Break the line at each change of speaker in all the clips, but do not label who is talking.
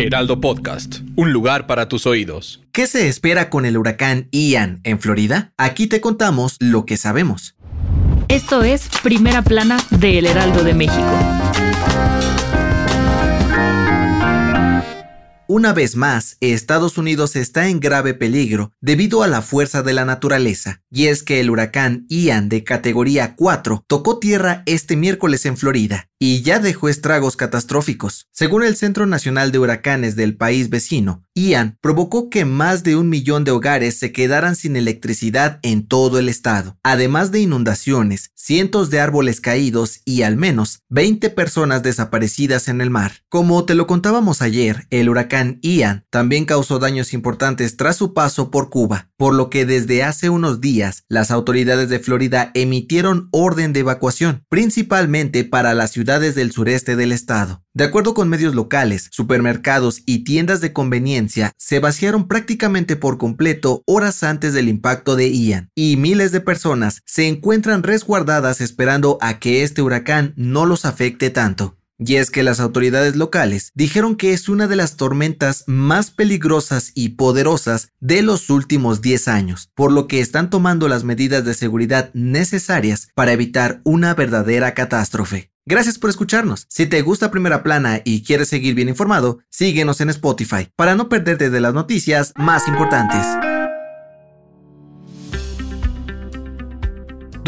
Heraldo Podcast, un lugar para tus oídos.
¿Qué se espera con el huracán Ian en Florida? Aquí te contamos lo que sabemos.
Esto es Primera Plana de El Heraldo de México.
Una vez más, Estados Unidos está en grave peligro debido a la fuerza de la naturaleza, y es que el huracán Ian de categoría 4 tocó tierra este miércoles en Florida y ya dejó estragos catastróficos. Según el Centro Nacional de Huracanes del país vecino, Ian provocó que más de un millón de hogares se quedaran sin electricidad en todo el estado, además de inundaciones, cientos de árboles caídos y al menos 20 personas desaparecidas en el mar. Como te lo contábamos ayer, el huracán Ian también causó daños importantes tras su paso por Cuba, por lo que desde hace unos días las autoridades de Florida emitieron orden de evacuación, principalmente para la ciudad del sureste del estado. De acuerdo con medios locales, supermercados y tiendas de conveniencia se vaciaron prácticamente por completo horas antes del impacto de Ian, y miles de personas se encuentran resguardadas esperando a que este huracán no los afecte tanto. Y es que las autoridades locales dijeron que es una de las tormentas más peligrosas y poderosas de los últimos 10 años, por lo que están tomando las medidas de seguridad necesarias para evitar una verdadera catástrofe. Gracias por escucharnos. Si te gusta Primera Plana y quieres seguir bien informado, síguenos en Spotify para no perderte de las noticias más importantes.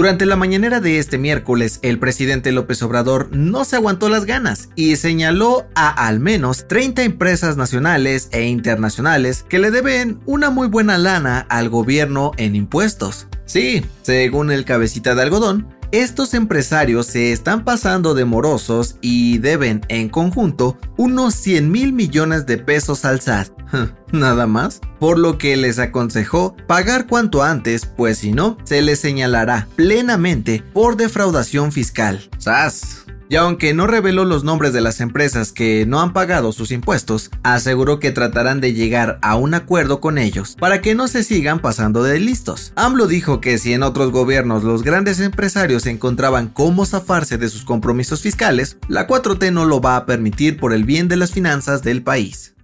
Durante la mañanera de este miércoles, el presidente López Obrador no se aguantó las ganas y señaló a al menos 30 empresas nacionales e internacionales que le deben una muy buena lana al gobierno en impuestos. Sí, según el cabecita de algodón, estos empresarios se están pasando de morosos y deben en conjunto unos 100 mil millones de pesos al SAT. Nada más. Por lo que les aconsejó pagar cuanto antes, pues si no, se les señalará plenamente por defraudación fiscal. ¡Sas! Y aunque no reveló los nombres de las empresas que no han pagado sus impuestos, aseguró que tratarán de llegar a un acuerdo con ellos para que no se sigan pasando de listos. AMLO dijo que si en otros gobiernos los grandes empresarios encontraban cómo zafarse de sus compromisos fiscales, la 4T no lo va a permitir por el bien de las finanzas del país.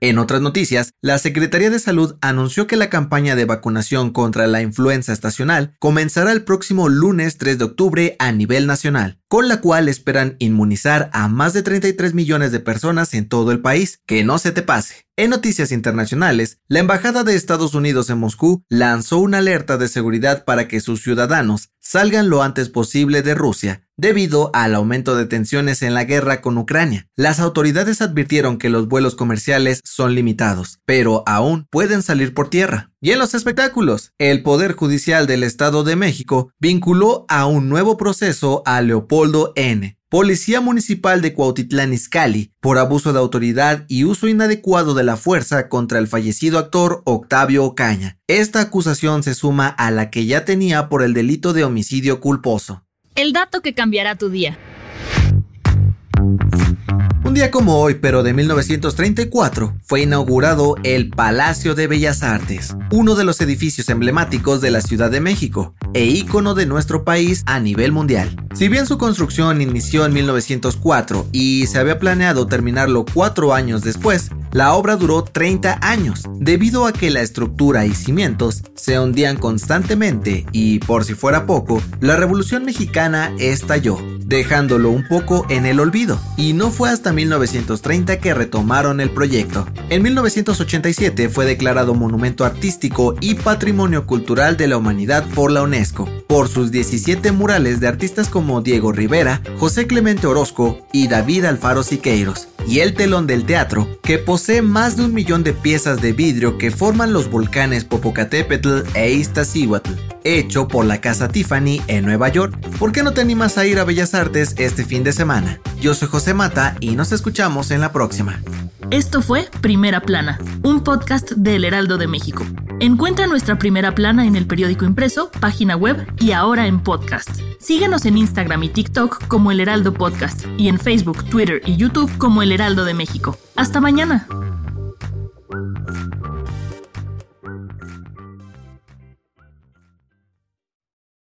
En otras noticias, la Secretaría de Salud anunció que la campaña de vacunación contra la influenza estacional comenzará el próximo lunes 3 de octubre a nivel nacional, con la cual esperan inmunizar a más de 33 millones de personas en todo el país. Que no se te pase. En noticias internacionales, la Embajada de Estados Unidos en Moscú lanzó una alerta de seguridad para que sus ciudadanos salgan lo antes posible de Rusia, debido al aumento de tensiones en la guerra con Ucrania. Las autoridades advirtieron que los vuelos comerciales son limitados, pero aún pueden salir por tierra. Y en los espectáculos, el Poder Judicial del Estado de México vinculó a un nuevo proceso a Leopoldo N., Policía Municipal de Cuautitlán Izcalli por abuso de autoridad y uso inadecuado de la fuerza contra el fallecido actor Octavio Ocaña. Esta acusación se suma a la que ya tenía por el delito de homicidio culposo.
El dato que cambiará tu día.
Día como hoy, pero de 1934, fue inaugurado el Palacio de Bellas Artes, uno de los edificios emblemáticos de la Ciudad de México e ícono de nuestro país a nivel mundial. Si bien su construcción inició en 1904 y se había planeado terminarlo cuatro años después, la obra duró 30 años, debido a que la estructura y cimientos se hundían constantemente y, por si fuera poco, la Revolución Mexicana estalló, dejándolo un poco en el olvido, y no fue hasta 1930 que retomaron el proyecto. En 1987 fue declarado Monumento Artístico y Patrimonio Cultural de la Humanidad por la UNESCO, por sus 17 murales de artistas como Diego Rivera, José Clemente Orozco y David Alfaro Siqueiros y el telón del teatro, que posee más de un millón de piezas de vidrio que forman los volcanes Popocatépetl e Iztaccíhuatl, hecho por la Casa Tiffany en Nueva York. ¿Por qué no te animas a ir a Bellas Artes este fin de semana? Yo soy José Mata y nos escuchamos en la próxima.
Esto fue Primera Plana, un podcast del Heraldo de México. Encuentra nuestra Primera Plana en el periódico impreso, página web y ahora en podcast. Síguenos en Instagram y TikTok como El Heraldo Podcast y en Facebook, Twitter y YouTube como El Heraldo de México. Hasta mañana.